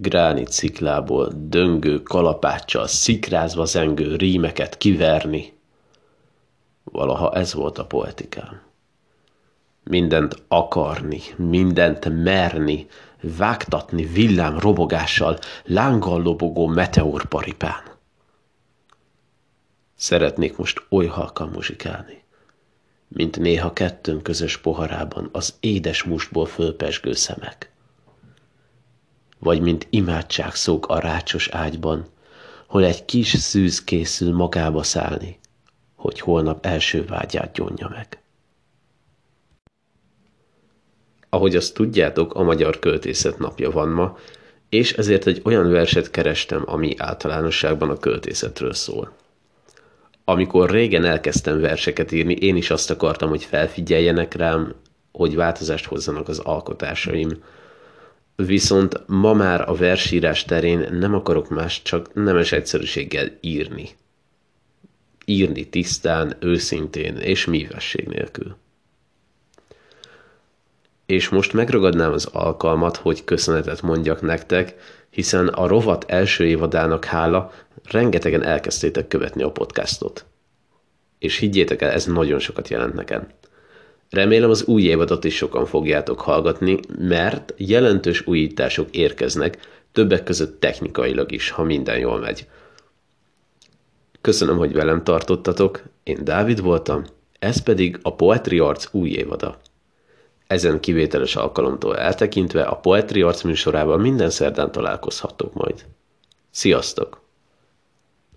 gránit sziklából, döngő kalapáccsal, szikrázva zengő rímeket kiverni. Valaha ez volt a poetikám. Mindent akarni, mindent merni, vágtatni villám robogással, lánggal lobogó meteorparipán. Szeretnék most oly halkan muzsikálni, mint néha kettőnk közös poharában az édes mustból fölpesgő szemek. Vagy mint imádság szók a rácsos ágyban, hol egy kis szűz készül magába szállni, hogy holnap első vágyát gyónja meg. Ahogy azt tudjátok, a Magyar Költészet napja van ma, és ezért egy olyan verset kerestem, ami általánosságban a költészetről szól. Amikor régen elkezdtem verseket írni, én is azt akartam, hogy felfigyeljenek rám, hogy változást hozzanak az alkotásaim. Viszont ma már a versírás terén nem akarok más, csak nemes egyszerűséggel írni. Írni tisztán, őszintén és mívesség nélkül és most megragadnám az alkalmat, hogy köszönetet mondjak nektek, hiszen a rovat első évadának hála rengetegen elkezdtétek követni a podcastot. És higgyétek el, ez nagyon sokat jelent nekem. Remélem az új évadot is sokan fogjátok hallgatni, mert jelentős újítások érkeznek, többek között technikailag is, ha minden jól megy. Köszönöm, hogy velem tartottatok, én Dávid voltam, ez pedig a Poetry Arts új évada. Ezen kivételes alkalomtól eltekintve a Poetry Arc műsorában minden szerdán találkozhatok majd. Sziasztok!